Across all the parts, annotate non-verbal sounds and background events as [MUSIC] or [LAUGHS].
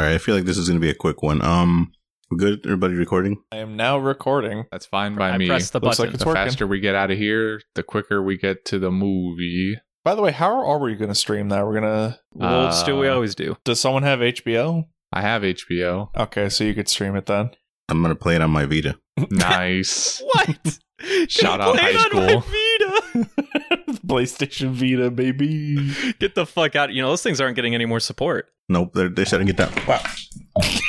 right, I feel like this is going to be a quick one. Um, we good? Everybody recording? I am now recording. That's fine by I me. pressed the Looks like button. it's the working. faster we get out of here, the quicker we get to the movie. By the way, how are we going to stream that? We're gonna. we'll just we Uh, always do. Does someone have HBO? I have HBO. Okay, so you could stream it then. I'm going to play it on my Vita. [LAUGHS] Nice. What? [LAUGHS] Shout out high school. [LAUGHS] PlayStation Vita, baby. Get the fuck out. You know, those things aren't getting any more support. Nope, they're, they shouldn't get that. Wow.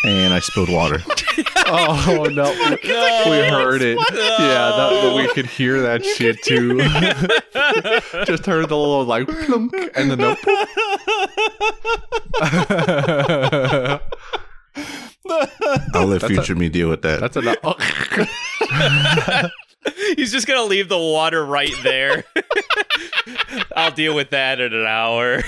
And I spilled water. [LAUGHS] oh no, [LAUGHS] we heard it. Yeah, that, that we could hear that shit too. [LAUGHS] Just heard the little like plunk and the nope. I'll let That's a- future me deal with that. That's enough. He's just gonna leave the water right there. I'll deal with that in an hour.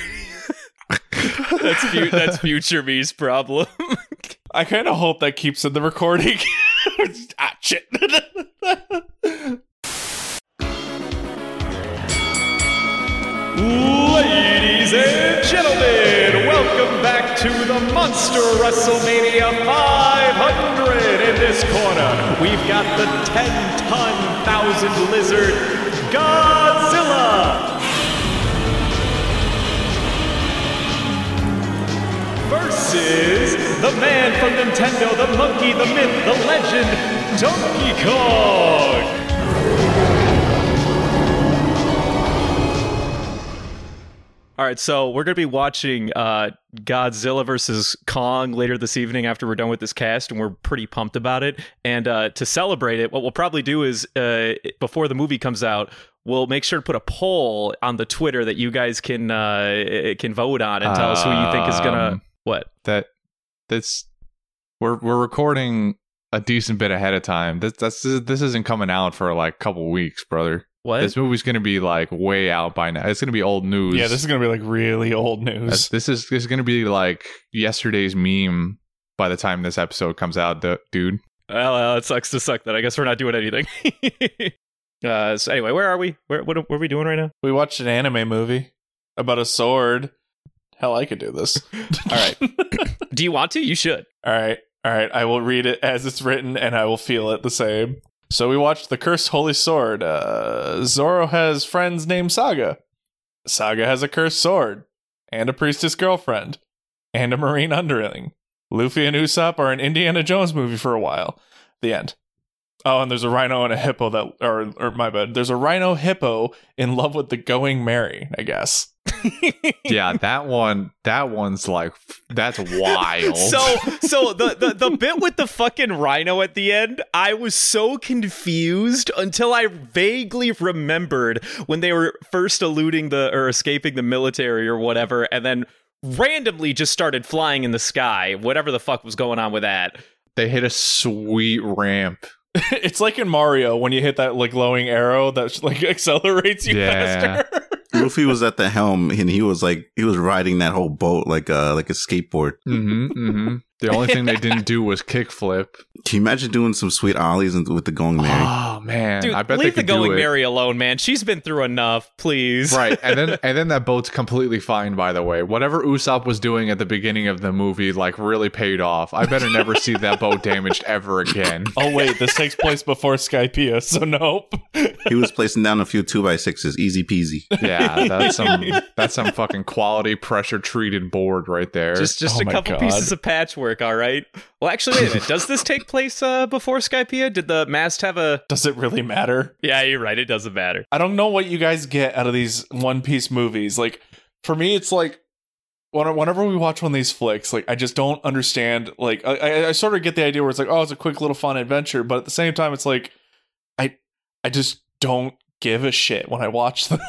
That's fu- that's future me's problem. [LAUGHS] I kind of hope that keeps in the recording. [LAUGHS] ah, shit. Ladies and gentlemen, welcome back to the Monster WrestleMania 500. In this corner, we've got the 10 ton thousand lizard, Godzilla. Versus the man from Nintendo, the monkey, the myth, the legend, Donkey Kong. All right, so we're going to be watching uh, Godzilla versus Kong later this evening after we're done with this cast, and we're pretty pumped about it. And uh, to celebrate it, what we'll probably do is uh, before the movie comes out, we'll make sure to put a poll on the Twitter that you guys can uh, can vote on and tell us who you think is gonna Um, what. that that's we're we're recording a decent bit ahead of time. This that's this isn't coming out for like a couple weeks, brother. What? This movie's gonna be like way out by now. It's gonna be old news. yeah, this is going to be like really old That's- news. this is this is gonna be like yesterday's meme by the time this episode comes out, du- dude. Well, uh, it sucks to suck. that. I guess we're not doing anything. [LAUGHS] uh, so anyway, where are we? Where what, are- what are we doing right now? We watched an anime movie about a sword. Hell, I could do this. [LAUGHS] All right. Do you want to? You should. All right. All right. I will read it as it's written and I will feel it the same. So we watched The Cursed Holy Sword. Uh, Zoro has friends named Saga. Saga has a cursed sword and a priestess girlfriend and a marine underling. Luffy and Usopp are an Indiana Jones movie for a while. The end. Oh, and there's a rhino and a hippo that, or, or my bad. There's a rhino hippo in love with the Going Merry, I guess. Yeah, that one that one's like that's wild. So, so the, the the bit with the fucking rhino at the end, I was so confused until I vaguely remembered when they were first eluding the or escaping the military or whatever, and then randomly just started flying in the sky. Whatever the fuck was going on with that. they hit a sweet ramp. [LAUGHS] it's like in Mario when you hit that like glowing arrow that like [LAUGHS] accelerates you Yeah. faster. [LAUGHS] Luffy was at the helm and he was like, he was riding that whole boat like a, like a skateboard. Mm-hmm, mm-hmm. The only thing they didn't do was kickflip. [LAUGHS] Can you imagine doing some sweet ollies with the Going Merry? Oh man, Dude, I bet they leave the could do going it. Mary alone, man. She's been through enough. Please. right, and then [LAUGHS] and then that boat's completely fine. By the way, whatever Usopp was doing at the beginning of the movie, like, really paid off. I better never see that boat damaged ever again. [LAUGHS] oh wait, this takes place before Skypiea, so nope. He was placing down a few two by sixes, easy peasy. Yeah, that's some that's some fucking quality pressure treated board right there. Just just Oh a couple God. pieces of patchwork, all right. Well, actually, wait a minute. Does this [LAUGHS] take place uh, before Skypiea? Did the mast have a? Does it really matter? Yeah, you're right. It doesn't matter. I don't know what you guys get out of these One Piece movies. Like for me, it's like when- whenever we watch one of these flicks, like I just don't understand. Like I, I, I sort of get the idea where it's like, oh, it's a quick little fun adventure, but at the same time, it's like I, I just don't give a shit when I watch [LAUGHS] them.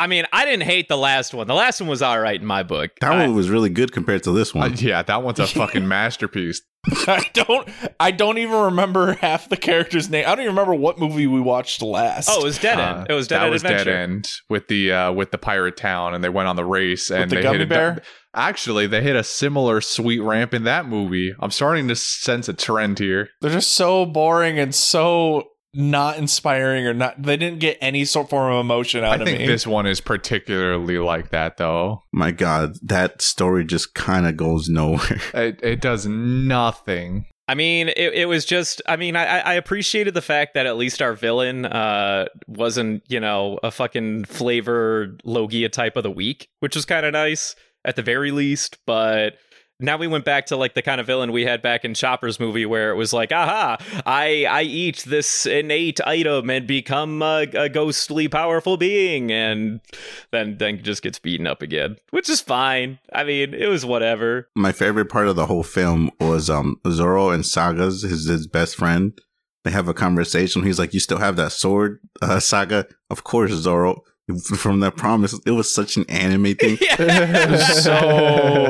I mean, I didn't hate the last one. The last one was all right in my book. That I- one was really good compared to this Uh, one. yeah, that one's a [LAUGHS] fucking masterpiece. [LAUGHS] I don't, I don't even remember half the characters' name. I don't even remember what movie we watched last. oh, it was Dead End. Uh, it was Dead that End was Adventure. Dead End with the uh, with the pirate town, and they went on the race and the they gummy hit a bear? Actually, they hit a similar sweet ramp in that movie. I'm starting to sense a trend here. they're just so boring and so not inspiring or not. They didn't get any sort form of emotion out I of think me. this one is particularly like that, though. My God, that story just kind of goes nowhere. [LAUGHS] It, it does nothing. I mean, it, it was just. I mean, I, I appreciated the fact that at least our villain uh, wasn't, you know, a fucking flavor Logia type of the week, which was kind of nice at the very least. But now we went back to like the kind of villain we had back in Chopper's movie, where it was like, aha, I I eat this innate item and become a, a ghostly powerful being, and then then just gets beaten up again, which is fine. I mean, it was whatever. My favorite part of the whole film was um Zoro and Saga's his his best friend. They have a conversation. He's like, "You still have that sword, uh, Saga?" Of course, Zoro. From that promise, it was such an anime thing. [LAUGHS] It was so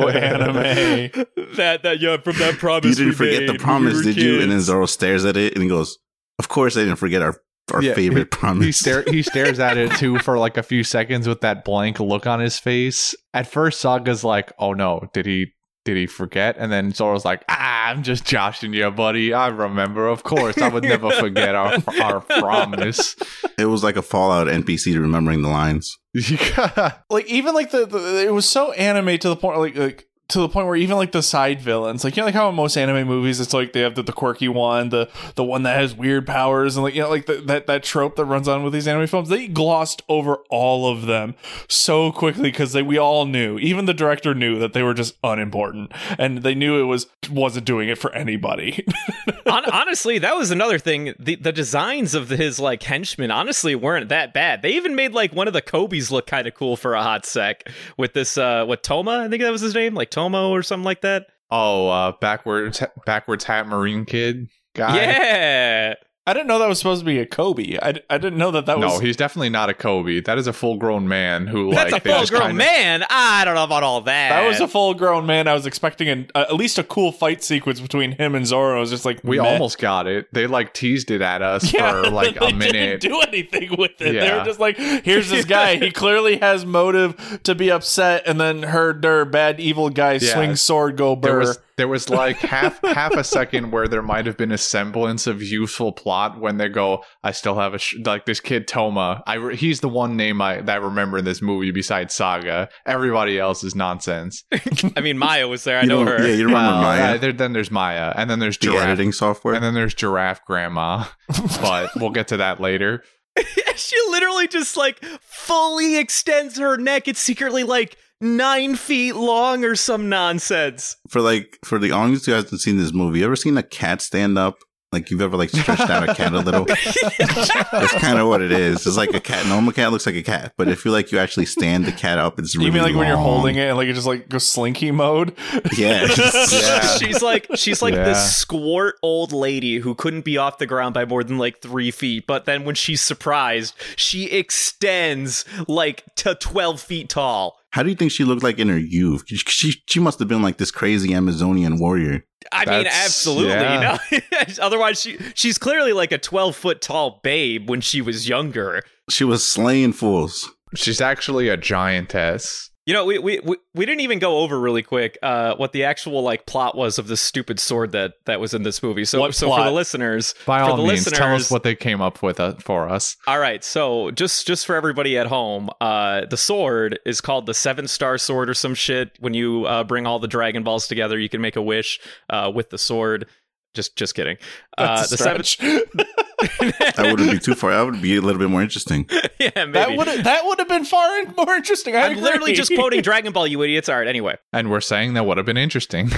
anime. that that yeah from that promise. you didn't we forget made the promise, we were did you? And then kids. Zoro stares at it and he goes, "Of course, I didn't forget our our Yeah, favorite promise." He stare he [LAUGHS] stares at it too for like a few seconds with that blank look on his face. At first, Saga's like, "Oh no, did he did he forget?" And then Zoro's like, "Ah, I'm just joshing you, buddy. I remember. Of course, I would [LAUGHS] never forget our our promise." It was like a Fallout NPC remembering the lines. [LAUGHS] like even like the, the it was so anime to the point like like to the point where even like the side villains like you know like how in most anime movies it's like they have the, the quirky one the the one that has weird powers and like you know like the, that that trope that runs on with these anime films they glossed over all of them so quickly because we all knew even the director knew that they were just unimportant and they knew it was wasn't doing it for anybody [LAUGHS] honestly, that was another thing. The the designs of his like henchmen honestly weren't that bad. They even made like one of the Koby's look kind of cool for a hot sec with this uh what Toma, I think that was his name, like Tomo or something like that. oh, uh, backwards backwards hat marine kid guy. Yeah. I didn't know that was supposed to be a Koby I, I didn't know that that was. no, he's definitely not a Koby. That is a full grown man who That's like a full grown kinda- man. I don't know about all that. That was a full grown man. I was expecting an, uh, at least a cool fight sequence between him and Zoro. I was just like, We meh. almost got it. They like teased it at us yeah, for like [LAUGHS] they a minute. Didn't do anything with it. They Yeah. were just like, here's this guy. he [LAUGHS] clearly has motive to be upset, and then heard their bad evil guy Yeah. swing sword go there was there was like half half a second where there might have been a semblance of useful plot when they go i still have a sh-, like this kid toma i re- he's the one name i that i remember in this movie besides saga everybody else is nonsense [LAUGHS] I mean, Maya was there. I You know don't- her. Yeah, you remember Uh, Maya, uh, there, then there's maya and then there's the giraffe editing software. and then there's giraffe grandma [LAUGHS] but we'll get to that later [LAUGHS] she literally just like fully extends her neck. It's secretly like nine feet long or some nonsense. for like for the audience who hasn't seen this movie, you ever seen a cat stand up? Like you've ever like stretched out a cat a little? [LAUGHS] That's kind of what it is. It's like a cat. Normal cat looks like a cat, but if you like you actually stand the cat up, it's really you mean like when you're holding it and like it just like goes slinky mode? Yeah. Yeah. [LAUGHS] [LAUGHS] she's like she's like Yeah. this squart old lady who couldn't be off the ground by more than like three feet. But then when she's surprised, she extends like to twelve feet tall. How do you think she looked like in her youth? She she, she must have been like this crazy Amazonian warrior. I mean, absolutely. yeah. No, [LAUGHS] otherwise she she's clearly like a twelve foot tall babe when she was younger. She was slaying fools. she's actually a giantess You know, we, we we we didn't even go over really quick uh, what the actual like plot was of this stupid sword that that was in this movie. So What so for the listeners, by for all the means tell us what they came up with uh, for us All right, so just just for everybody at home, uh, the sword is called the Seven Star Sword or some shit. When you uh, bring all the Dragon Balls together, you can make a wish uh, with the sword. Just just kidding. Uh, a the seven. stretch. [LAUGHS] That wouldn't be too far. That would be a little bit more interesting. [LAUGHS] yeah, maybe. that would that would have been far more interesting. I I'm literally just quoting [LAUGHS] Dragon Ball, you idiots. All right, anyway. and we're saying that would have been interesting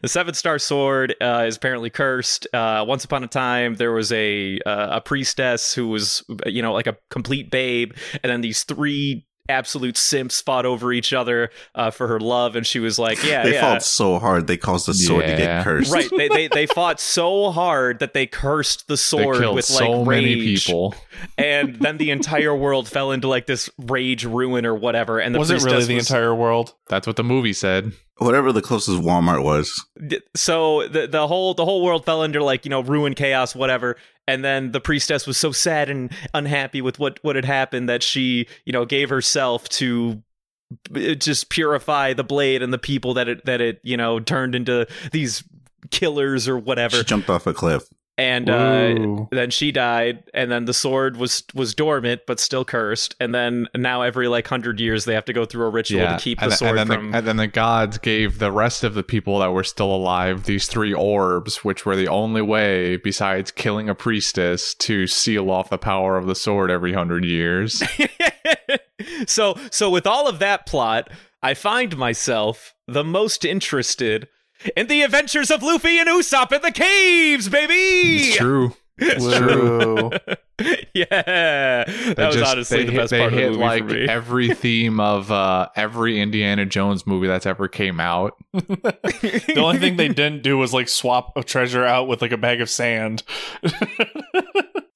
the seven star sword uh, is apparently cursed. Uh, once upon a time, there was a uh, a priestess who was, you know, like a complete babe, and then these three absolute simps fought over each other uh, for her love, and she was like, [LAUGHS] "Yeah, They yeah." fought so hard they caused the sword to get cursed. Right, they, they they [LAUGHS] fought so hard that they cursed the sword killed with like so rage, many people [LAUGHS] and then the entire world fell into like this rage ruin or whatever. And the was it really priestess the was- entire world? that's what the movie said Whatever the closest Walmart was. So the the whole the whole world fell under like you know ruin chaos whatever and then the priestess was so sad and unhappy with what what had happened that she you know gave herself to just purify the blade and the people that it that it you know turned into these killers or whatever She jumped off a cliff. And uh, then she died, and then the sword was was dormant but still cursed, and then now every like hundred years they have to go through a ritual to keep the and, sword and then from. the, and then the gods gave the rest of the people that were still alive these three orbs, which were the only way, besides killing a priestess, to seal off the power of the sword every hundred years. [LAUGHS] so so with all of that plot, I find myself the most interested in the adventures of Luffy and Usopp in the caves, baby. it's true. It's true. [LAUGHS] yeah, that They was just- honestly they the hit, best they part of the hit movie like for me. every [LAUGHS] theme of uh, every Indiana Jones movie that's ever came out. [LAUGHS] the only thing they didn't do was like swap a treasure out with like a bag of sand.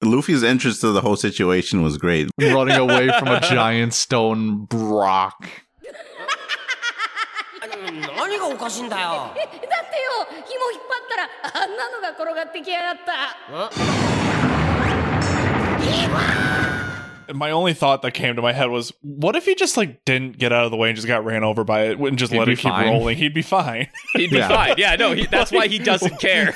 Luffy's entrance to the whole situation was great. running away from a giant stone rock. 何がおかしいんだよ。だってよ紐引っ張ったらあんなのが転がってきやがった My only thought that came to my head was, what if he just like didn't get out of the way and just got ran over by it and just He'd let be it keep fine. rolling? He'd be fine. He'd be Yeah. fine. Yeah, no, he, that's why he doesn't [LAUGHS] care.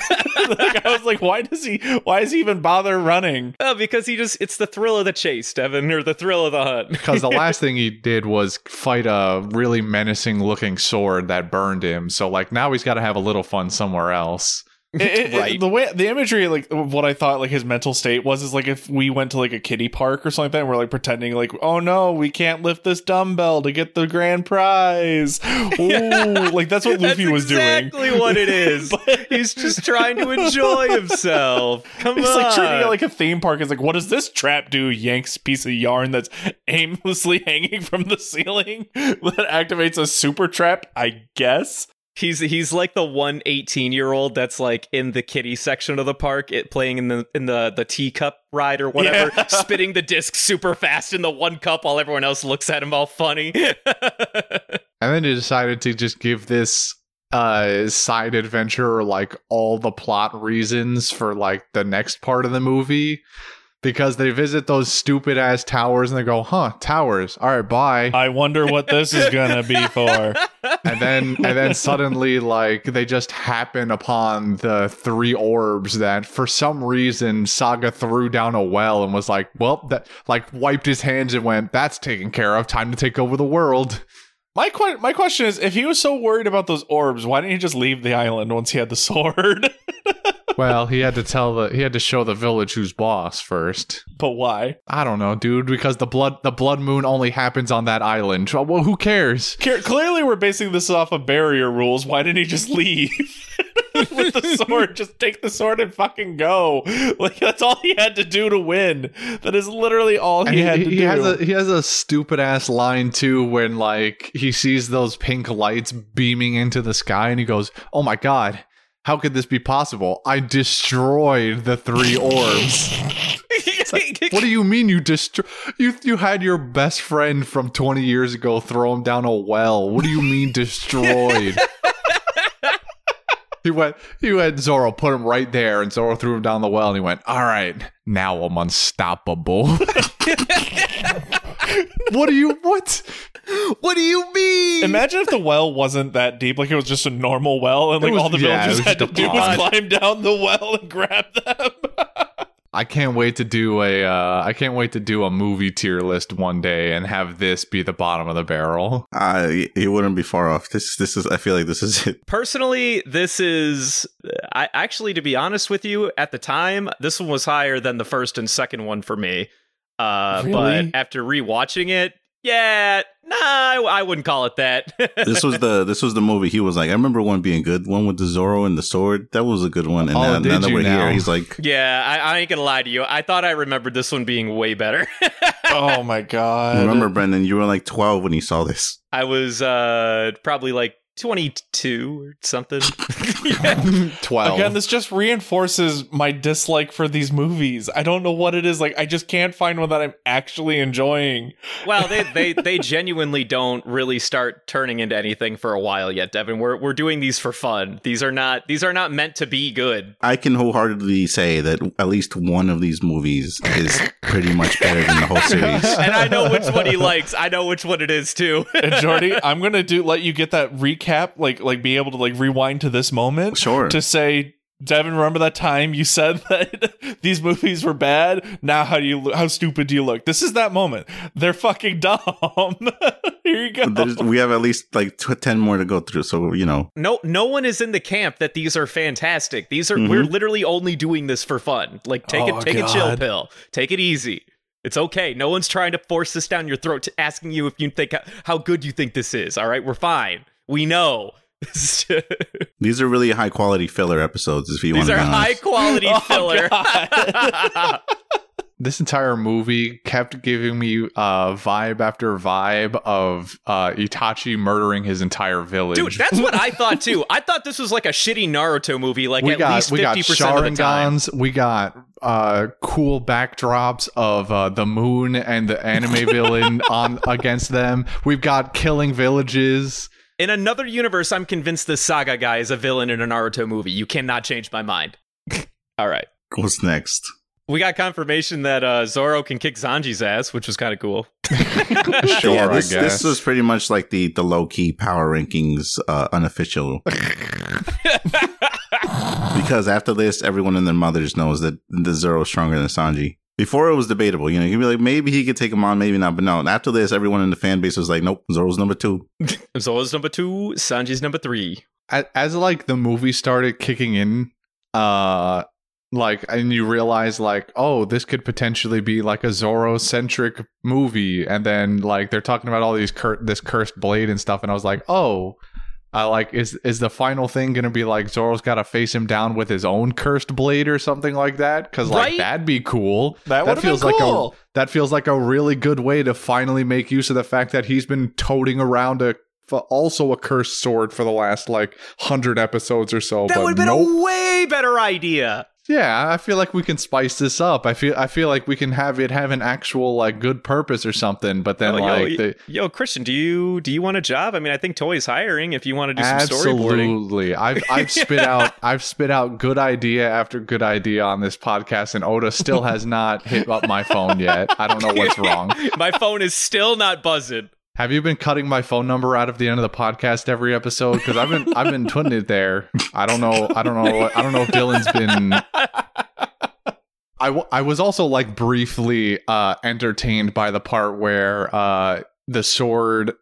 like, I was like, why does he? Why does he even bother running? Oh, because he just—it's the thrill of the chase, Devin, or the thrill of the hunt. Because the last [LAUGHS] thing he did was fight a really menacing looking sword that burned him. So, like, now he's got to have a little fun somewhere else. [LAUGHS] It- it- it- Right. the way the imagery, like what I thought, like his mental state was, is like if we went to like a kiddie park or something like that, and we're like pretending like, oh no, we can't lift this dumbbell to get the grand prize. [LAUGHS] Ooh, like that's what [LAUGHS] Luffy That's was doing. exactly what it is. But- He's just trying to enjoy himself. Come It's on. like treating it like a theme park. It's like, what does this trap do? Yanks piece of yarn that's aimlessly hanging from the ceiling that activates a super trap, I guess. He's he's like the one 18 year old that's like in the kiddie section of the park, it playing in the in the the teacup ride or whatever, Yeah. [LAUGHS] spitting the disc super fast in the one cup while everyone else looks at him all funny. [LAUGHS] And then he decided to just give this uh side adventure like all the plot reasons for like the next part of the movie because they visit those stupid ass towers and they go huh towers all right bye I wonder what this is gonna be [LAUGHS] for. and then and then [LAUGHS] suddenly like they just happen upon the three orbs that for some reason saga threw down a well and was like well that like wiped his hands and went that's taken care of time to take over the world My que- my question is, if he was so worried about those orbs, why didn't he just leave the island once he had the [LAUGHS] sword? Well he had to tell the he had to show the village who's boss first but why? I don't know, dude, because the blood the blood moon only happens on that island. Well, who cares? Care- Clearly, we're basing this off of barrier rules. Why didn't he just leave [LAUGHS] with the sword? Just take the sword and fucking go. Like that's all he had to do to win. That is literally all And he, had to he do. has a he has a stupid ass line too when like he sees those pink lights beaming into the sky and he goes, "Oh my god, how could this be possible? I destroyed the three orbs." what do you mean you destroy you you had your best friend from 20 years ago throw him down a well. What do you mean destroyed? He went, he went, Zoro put him right there, and Zoro threw him down the well, and he went, All right, now I'm unstoppable. [LAUGHS] [LAUGHS] what do you, what? what do you mean? Imagine if the well wasn't that deep, like it was just a normal well, and like was- all the yeah, villagers had to do was climb down the well and grab them. [LAUGHS] I can't wait to do a, uh, I can't wait to do a movie tier list one day and have this be the bottom of the barrel. Uh, you wouldn't be far off. This, this is. I feel like this is it. Personally, this is I actually to be honest with you, at the time, this one was higher than the first and second one for me. Uh Really? but after rewatching it, yeah, nah, I, I wouldn't call it that. [LAUGHS] This was the. This was the movie. He was like, I remember one being good. One with the Zoro and the sword. That was a good one. And Oh, now, did now that you we're now? here, he's like, [LAUGHS] Yeah, I, I ain't gonna lie to you. I thought I remembered this one being way better. [LAUGHS] oh my god! remember, Brendan, you were like 12 when you saw this. I was uh probably like 22 or something. [LAUGHS] [LAUGHS] [LAUGHS] 12. Again, this just reinforces my dislike for these movies. I don't know what it is. Like, I just can't find one that I'm actually enjoying. well, they, they they genuinely don't really start turning into anything for a while yet, Devin. We're we're doing these for fun. These are not these are not meant to be good. I can wholeheartedly say that at least one of these movies is pretty much better than the whole series. And I know which one he likes. I know which one it is too. And Jordy, I'm gonna do let you get that recap, like like be able to like rewind to this moment Sure. to say Devin, remember that time you said [LAUGHS] that these movies were bad? Now how do you look, how stupid do you look? This is that moment. They're fucking dumb. [LAUGHS] Here you go. There's, we have at least like tw- 10 more to go through. So, you know, No, no one is in the camp that these are fantastic. These are we're mm-hmm. literally only doing this for fun. Like take Oh, a take a chill pill. Take it easy. It's okay. No one's trying to force this down your throat, to asking you if you think how good you think this is. All right, we're fine. We know. [LAUGHS] [LAUGHS] these are really high quality filler episodes if you want These to are high quality [LAUGHS] Oh, filler. this entire movie kept giving me uh, vibe after vibe of uh, Itachi murdering his entire village. Dude, that's what I thought too. I thought this was like a shitty Naruto movie, like we at got least fifty percent of the time. We got uh, cool backdrops of uh, the moon and the anime villain on against them. We've got killing villages. In another universe, I'm convinced this saga guy is a villain in a Naruto movie. You cannot change my mind. [LAUGHS] All right. What's next? We got confirmation that uh, Zoro can kick Sanji's ass, which was kind of cool. [LAUGHS] Sure, yeah, I this, guess. this was pretty much like the, the low key power rankings uh, unofficial. [LAUGHS] because after this, everyone and their mothers knows that the Zero is stronger than Sanji. Before it was debatable, you know, you'd be like, maybe he could take him on, maybe not. But no, after this, everyone in the fan base was like, nope, Zoro's number two. [LAUGHS] Zoro's number two, Sanji's number three. as, as like the movie started kicking in uh like and you realize like oh this could potentially be like a Zoro centric movie and then like they're talking about all these cur- this cursed blade and stuff and I was like oh I like is is the final thing going to be like Zoro's got to face him down with his own cursed blade or something like that cuz like Right? that'd be cool That would've been like cool. a that feels like a really good way to finally make use of the fact that he's been toting around a f- also a cursed sword for the last like 100 episodes or so That but would have been nope. a way better idea. Yeah i feel like we can spice this up i feel i feel like we can have it have an actual like good purpose or something but then Oh, like yo, the, yo, Christian, do you do you want a job? I mean, I think Toei's hiring if you want to do some storyboarding. absolutely i've [LAUGHS] i've spit out i've spit out good idea after good idea on this podcast and oda still has not hit up my phone yet i don't know what's [LAUGHS] wrong My phone is still not buzzing. Have you been cutting my phone number out of the end of the podcast every episode? Because I've been I've been putting it there. I don't know. I don't know. I don't know if Dylan's been. I, w- I was also like briefly uh, entertained by the part where uh, the sword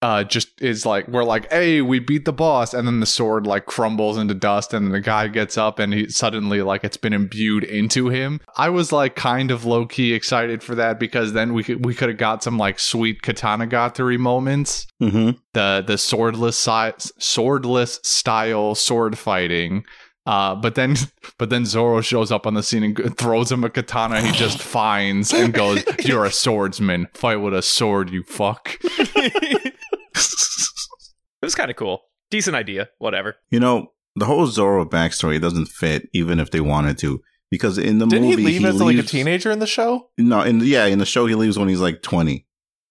uh, just is like we're like hey we beat the boss and then the sword like crumbles into dust and the guy gets up and he suddenly like it's been imbued into him i was like kind of low-key excited for that because then we could we could have got some like sweet Katanagatari moments Mm-hmm. the the swordless si- swordless style sword fighting uh, but then, [LAUGHS] but then Zoro shows up on the scene and throws him a katana. He just [LAUGHS] finds and goes, "You're a swordsman. Fight with a sword, you fuck." [LAUGHS] [LAUGHS] It was kind of cool. Decent idea. Whatever. You know, the whole Zoro backstory doesn't fit, even if they wanted to. Because in the Didn't movie, he leave as like a teenager in the show? No, in yeah, in the show he leaves when he's like twenty,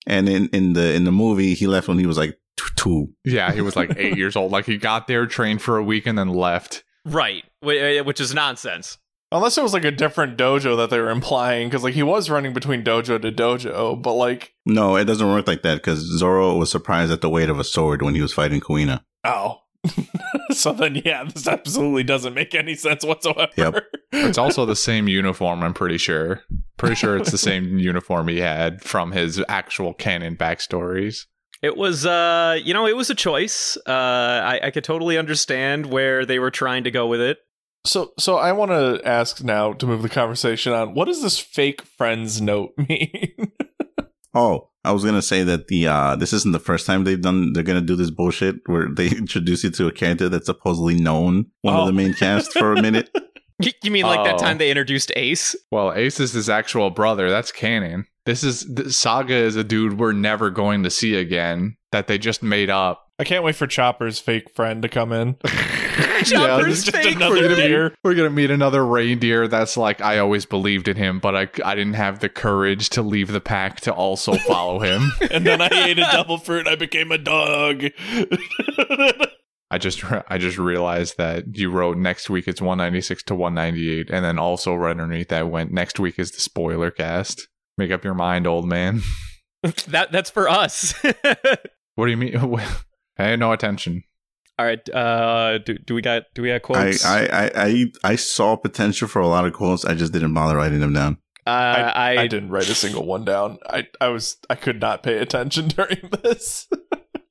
and in in the in the movie he left when he was like two. Yeah, he was like eight years old. Like he got there, trained for a week, and then left. Right. Uh, Which is nonsense. Unless it was like a different dojo that they were implying, because like he was running between dojo to dojo, but like, No, it doesn't work like that because Zoro was surprised at the weight of a sword when he was fighting Kuina. oh. [LAUGHS] so then, yeah, this absolutely doesn't make any sense whatsoever. Yep. It's also the same uniform. I'm pretty sure. Pretty sure it's the same [LAUGHS] uniform he had from his actual canon backstories. It was, uh, you know, it was a choice. Uh, I, I could totally understand where they were trying to go with it. So, so I want to ask now to move the conversation on what does this fake friends note [LAUGHS] mean? Oh, I was gonna say that the uh this isn't the first time they've done. They're gonna do this bullshit where they [LAUGHS] introduce you to a character that's supposedly known one Oh. of the main cast for a minute. [LAUGHS] You mean like that Oh. time they introduced Ace? Well, Ace is his actual brother. That's canon. This is th- Saga is a dude we're never going to see again that they just made up. I can't wait for Chopper's fake friend to come in. Chopper's Just fake another friend. deer. We're gonna meet another reindeer that's like I always believed in him, but I I didn't have the courage to leave the pack to also follow him. [LAUGHS] [LAUGHS] And then I ate a double fruit. I became a dog. [LAUGHS] I just I just realized that you wrote next week it's 196 to 198, and then also right underneath that went next week is the spoiler cast. Make up your mind, old man. that that's for us. What do you mean? Pay no attention. All right. Uh, do, do we got do we got quotes? I, I, I, I saw potential for a lot of quotes. I just didn't bother writing them down. uh, I, I, I didn't write a single one down. I, I was I could not pay attention [LAUGHS] during this. [LAUGHS]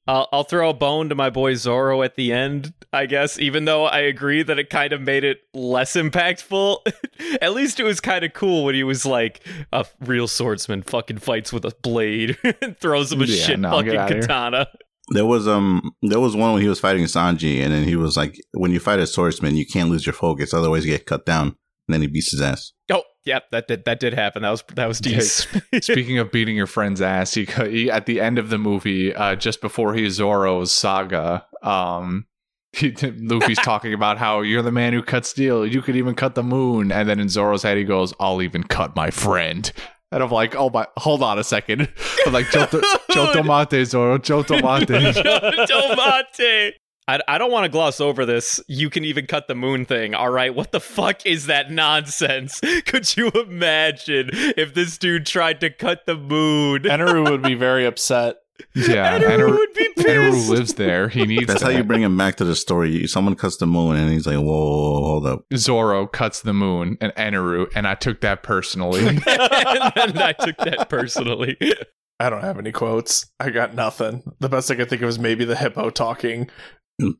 I'll, I'll throw a bone to my boy Zoro at the end, I guess, even though I agree that it kind of made it less impactful. [LAUGHS] at least it was kind of cool when he was like, a real swordsman fucking fights with a blade and throws him a Yeah, shit no, fucking get here. katana. There was um there was one when he was fighting Sanji, and then he was like, "When you fight a swordsman, you can't lose your focus, otherwise you get cut down." And then he beats his ass. Oh, yep, that did that did happen. That was that was decent. [LAUGHS] Speaking of beating your friend's ass, he, he at the end of the movie, uh, just before he Zoro's saga, um, [LAUGHS] he, Luffy's [LAUGHS] talking about how you're the man who cut steel. You could even cut the moon, and then in Zoro's head, he goes, "I'll even cut my friend." And I'm like, "Oh my, hold on a second. [LAUGHS] I'm like, Joto, Jotomate, [LAUGHS] Zoro, Jotomate. [LAUGHS] Tomate. I, I don't want to gloss over this. You can even cut the moon thing. All right. What the fuck is that nonsense? Could you imagine if this dude tried to cut the moon? Eneru would be very upset. Yeah, Eneru Eneru, would be Eneru pissed. lives there. He needs That's how you bring him back to the story. Someone cuts the moon, and he's like, "Whoa, whoa, whoa, hold up." Zoro cuts the moon and Eneru, and I took that personally. [LAUGHS] and I took that personally. I don't have any quotes. I got nothing. The best I could think of is maybe the hippo talking.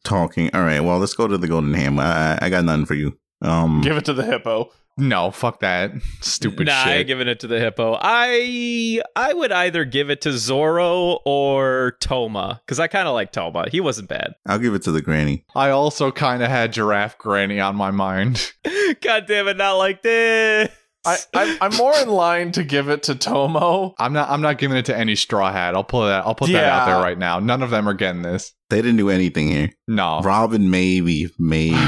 Talking. All right. Well, let's go to the golden ham. I, I I got nothing for you. Um, Give it to the hippo. No, fuck that. Stupid shit. nah, I ain't shit. giving it to the hippo. I I would either give it to Zoro or Toma because I kind of like Toma. He wasn't bad. [LAUGHS] I'll give it to the granny. I also kind of had Giraffe Granny on my mind. [LAUGHS] God damn it, not like this. I, I'm, I'm [LAUGHS] more in line to give it to Tomo. I'm not. I'm not giving it to any Straw Hat. I'll put that. I'll put that out there right now. None of them are getting this. They didn't do anything here. No. Robin, maybe, maybe. [LAUGHS]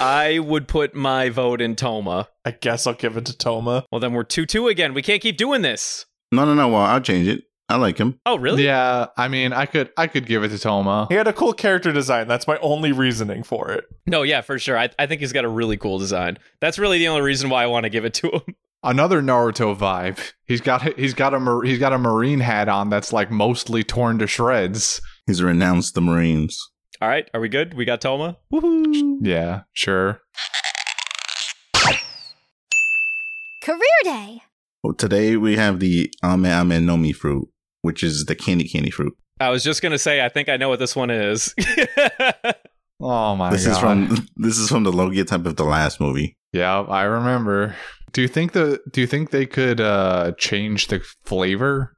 I would put my vote in Toma. I guess I'll give it to Toma. Well, then we're 2 2 again. We can't keep doing this. no, no, no. Well, I'll change it. I like him. Oh, really? yeah. I mean, I could. I could give it to Toma. He had a cool character design. That's my only reasoning for it. No, yeah, for sure. I, I think he's got a really cool design. That's really the only reason why I want to give it to him. [LAUGHS] Another Naruto vibe. He's got. He's got a. He's got a marine hat on that's like mostly torn to shreds. He's renounced the Marines. All right, are we good? We got Toma? Woohoo! Yeah. Sure. Career Day. Well, today we have the Ame Ame no Mi fruit, which is the candy candy fruit. I was just going to say, I think I know what this one is. [LAUGHS] Oh my this god. is from [LAUGHS] this is from the Logia type of the last movie. Yeah, I remember. Do you think the do you think they could uh change the flavor?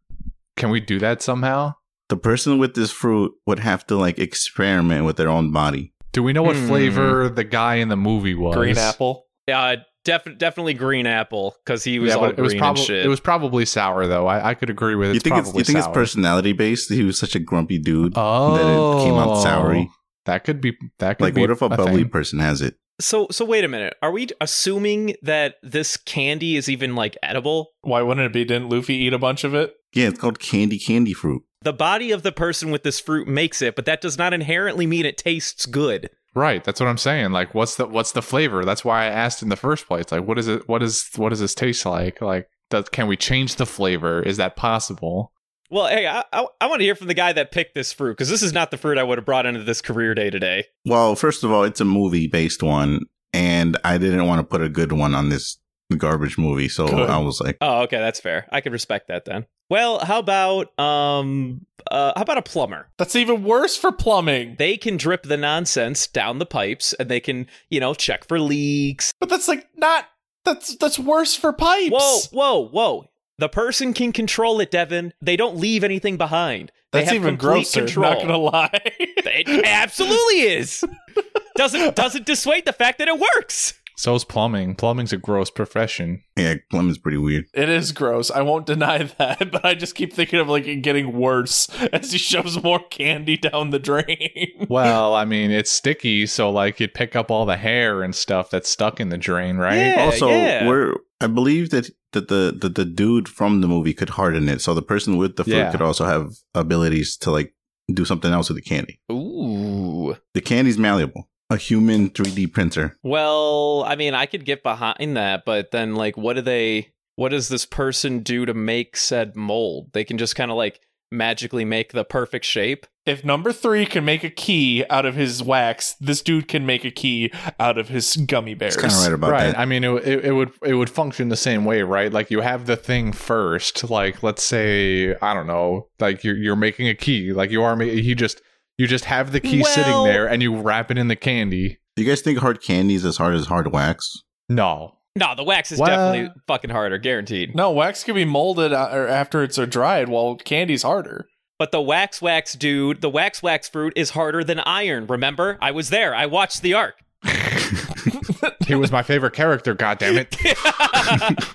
Can we do that somehow? The person with this fruit would have to like experiment with their own body. Do we know what Hmm. flavor the guy in the movie was? Green apple. uh, def- definitely green apple because he was Yeah, all but it was green probably and shit. it was probably sour though. I, I could agree with it. you think it's you think it's personality based? He was such a grumpy dude Oh, that it came out oh. soury. That could be that could Like, be what if a, bubbly thing. person has it? so, so wait a minute. Are we assuming that this candy is even like edible? Why wouldn't it be? Didn't Luffy eat a bunch of it? Yeah, it's called candy candy fruit. The body of the person with this fruit makes it, but that does not inherently mean it tastes good. Right, that's what I'm saying. Like, what's the what's the flavor? That's why I asked in the first place. Like, what is it? What is what does this taste like? Like, does can we change the flavor? Is that possible? Well, hey, I, I, I want to hear from the guy that picked this fruit because this is not the fruit I would have brought into this career day today. Well, first of all, it's a movie based one, and I didn't want to put a good one on this garbage movie, so Good. I was like, Oh, okay, that's fair. I could respect that then. Well, how about um, uh, how about a plumber? That's even worse for plumbing. They can drip the nonsense down the pipes, and they can, you know, check for leaks. But that's like not. That's that's worse for pipes. Whoa, whoa, whoa! The person can control it, Devin. They don't leave anything behind. They That's even grosser. control. Not gonna lie. It absolutely is. [LAUGHS] Doesn't doesn't dissuade the fact that it works. So is plumbing. Plumbing's a gross profession. yeah, plumbing's pretty weird. It is gross. I won't deny [LAUGHS] that, but I just keep thinking of like it getting worse [LAUGHS] as he shoves more candy down the drain. [LAUGHS] Well, I mean, it's sticky, so like you'd pick up all the hair and stuff that's stuck in the drain, right? Yeah. also, yeah. we're I believe that that the, the the dude from the movie could harden it, so the person with the fruit Yeah. could also have abilities to like do something else with the candy. Ooh. The candy's malleable. A human 3D printer. Well, I mean, I could get behind that, but then like, what do they? What does this person do to make said mold? They can just kind of like magically make the perfect shape. If number three can make a key out of his wax, this dude can make a key out of his gummy bears. Kind of right about right. that. I mean, it, it, it would it would function the same way, right? Like you have the thing first. Like let's say I don't know, like you're you're making a key. Like you are. ma- You just you just have the key sitting there, and you wrap it in the candy. Do you guys think hard candy is as hard as hard wax? No, No, the wax is Well- definitely fucking harder, guaranteed. No, wax can be molded after it's dried, while candy's harder. But the wax wax dude, the wax wax fruit is harder than iron. Remember? I was there. I watched the arc. [LAUGHS] [LAUGHS] he was my favorite character. God damn it! [LAUGHS]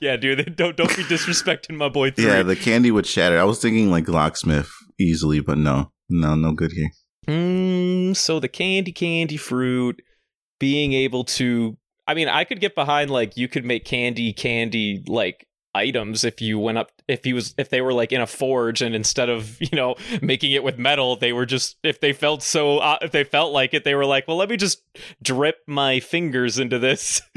yeah, dude. Don't don't be disrespecting my boy. Three. Yeah, the candy would shatter. I was thinking like locksmith easily, but no, no, no good here. Mm, so the candy candy fruit being able to I mean, I could get behind like you could make candy candy like items if you went up if he was if they were like in a forge and instead of [LAUGHS] you know making it with metal they were just if they felt so uh, if they felt like it they were like well let me just drip my fingers into this [LAUGHS]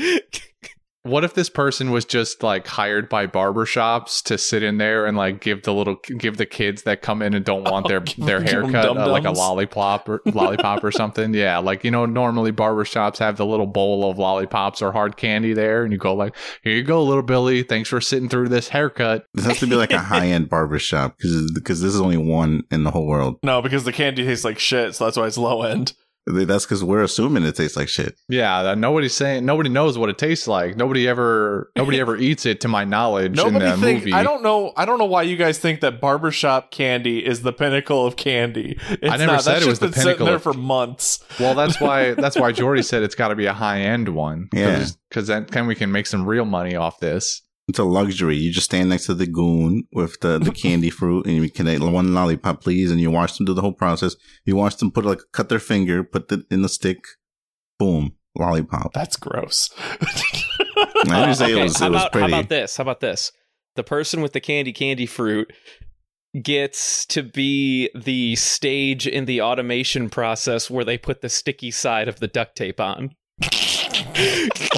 What if this person was just like hired by barbershops to sit in there and like give the little give the kids that come in and don't want their [LAUGHS] their haircut uh, like a lollipop or [LAUGHS] lollipop or something? Yeah, like you know normally barbershops have the little bowl of lollipops or hard candy there and you go like, "Here you go, little Billy. Thanks for sitting through this haircut." This has to be like a [LAUGHS] high end barbershop because because this is only one in the whole world. No, because the candy tastes like shit, so that's why it's low end. That's because we're assuming it tastes like shit. Yeah, nobody's saying nobody knows what it tastes like. Nobody ever nobody [LAUGHS] ever eats it to my knowledge Nobody in the think movie. I don't know. I don't know why you guys think that barbershop candy is the pinnacle of candy. It's never not. said That's it was just the been sitting pinnacle there of- for months. Well, that's [LAUGHS] why that's why Jordy said it's got to be a high end one. Yeah. because then can we can make some real money off this. It's a luxury. You just stand next to the goon with the, the [LAUGHS] candy fruit and you can eat one lollipop, please. And you watch them do the whole process. You watch them put like cut their finger, put it in the stick, boom, lollipop. That's gross. [LAUGHS] I didn't say it was, how it was about, how about this? How about this? The person with the candy candy fruit gets to be the stage in the automation process where they put the sticky side of the duct tape on. [LAUGHS]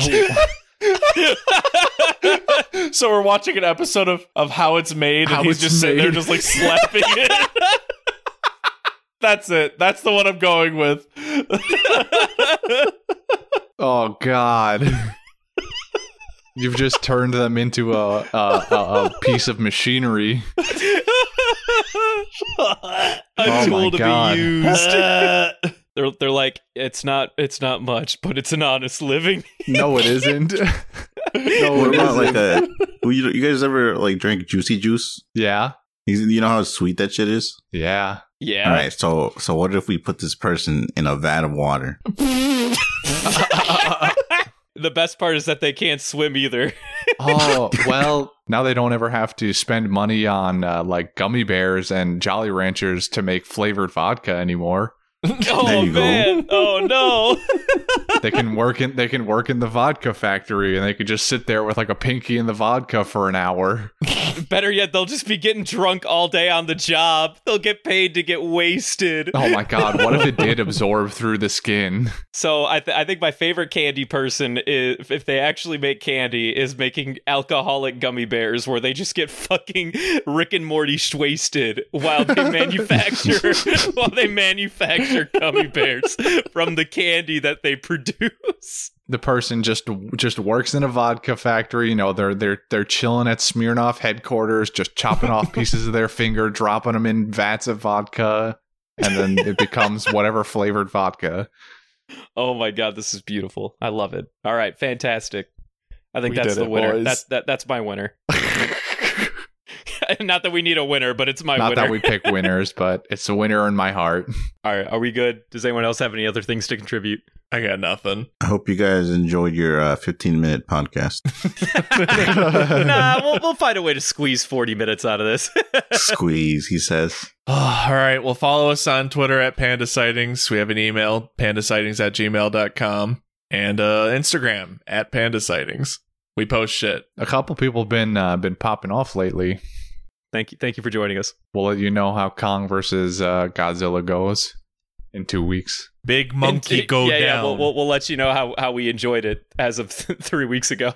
Oh, [LAUGHS] so we're watching an episode of, of how it's made, and How he's It's just sitting there, just like slapping it. That's it. That's the one I'm going with. [LAUGHS] Oh God. You've just turned them into a a, a, a piece of machinery. [LAUGHS] a Oh my tool to God. be used. They're they're like it's not it's not much, but it's an honest living. [LAUGHS] No, it isn't. [LAUGHS] no, What it about like a? You, you guys ever like drink juicy juice? yeah, You, you know how sweet that shit is. yeah. Yeah. All right, so so what if we put this person in a vat of water? [LAUGHS] The best part is that they can't swim either. Oh well, now they don't ever have to spend money on uh, like gummy bears and Jolly Ranchers to make flavored vodka anymore. [LAUGHS] oh you go. man. Oh no. [LAUGHS] They can work in they can work in the vodka factory and they could just sit there with like a pinky in the vodka for an hour. [LAUGHS] Better yet, they'll just be getting drunk all day on the job. They'll get paid to get wasted. Oh my god, what if it did absorb through the skin? So I, th- I think my favorite candy person is if they actually make candy is making alcoholic gummy bears where they just get fucking Rick and Morty wasted while they manufacture while they manufacture gummy bears from the candy that they produce. The person just just works in a vodka factory, you know, they're they're they're chilling at Smirnoff headquarters, just chopping off [LAUGHS] pieces of their finger, dropping them in vats of vodka, and then it becomes whatever flavored vodka. Oh my god, this is beautiful. I love it. All right, fantastic. I think We that's the it, winner. boys. That's that that's my winner. [LAUGHS] [LAUGHS] Not that we need a winner, but it's my Not winner. that we pick [LAUGHS] winners, but it's a winner in my heart. [LAUGHS] All right, are we good? Does anyone else have any other things to contribute? I got nothing. I hope you guys enjoyed your uh, 15 minute podcast. nah, we'll, we'll find a way to squeeze 40 minutes out of this. Squeeze, he says. Oh, [SIGHS] all right. Well, follow us on Twitter at Panda Sightings. We have an email, pandasightings at gmail.com, and uh, Instagram at Panda Sightings. We post shit. A couple people been uh, been popping off lately. Thank you. Thank you for joining us. We'll let you know how Kong versus uh, Godzilla goes in two weeks. Big monkey And- go yeah, down. Yeah, we'll, we'll, we'll let you know how, how we enjoyed it as of [LAUGHS] three weeks ago.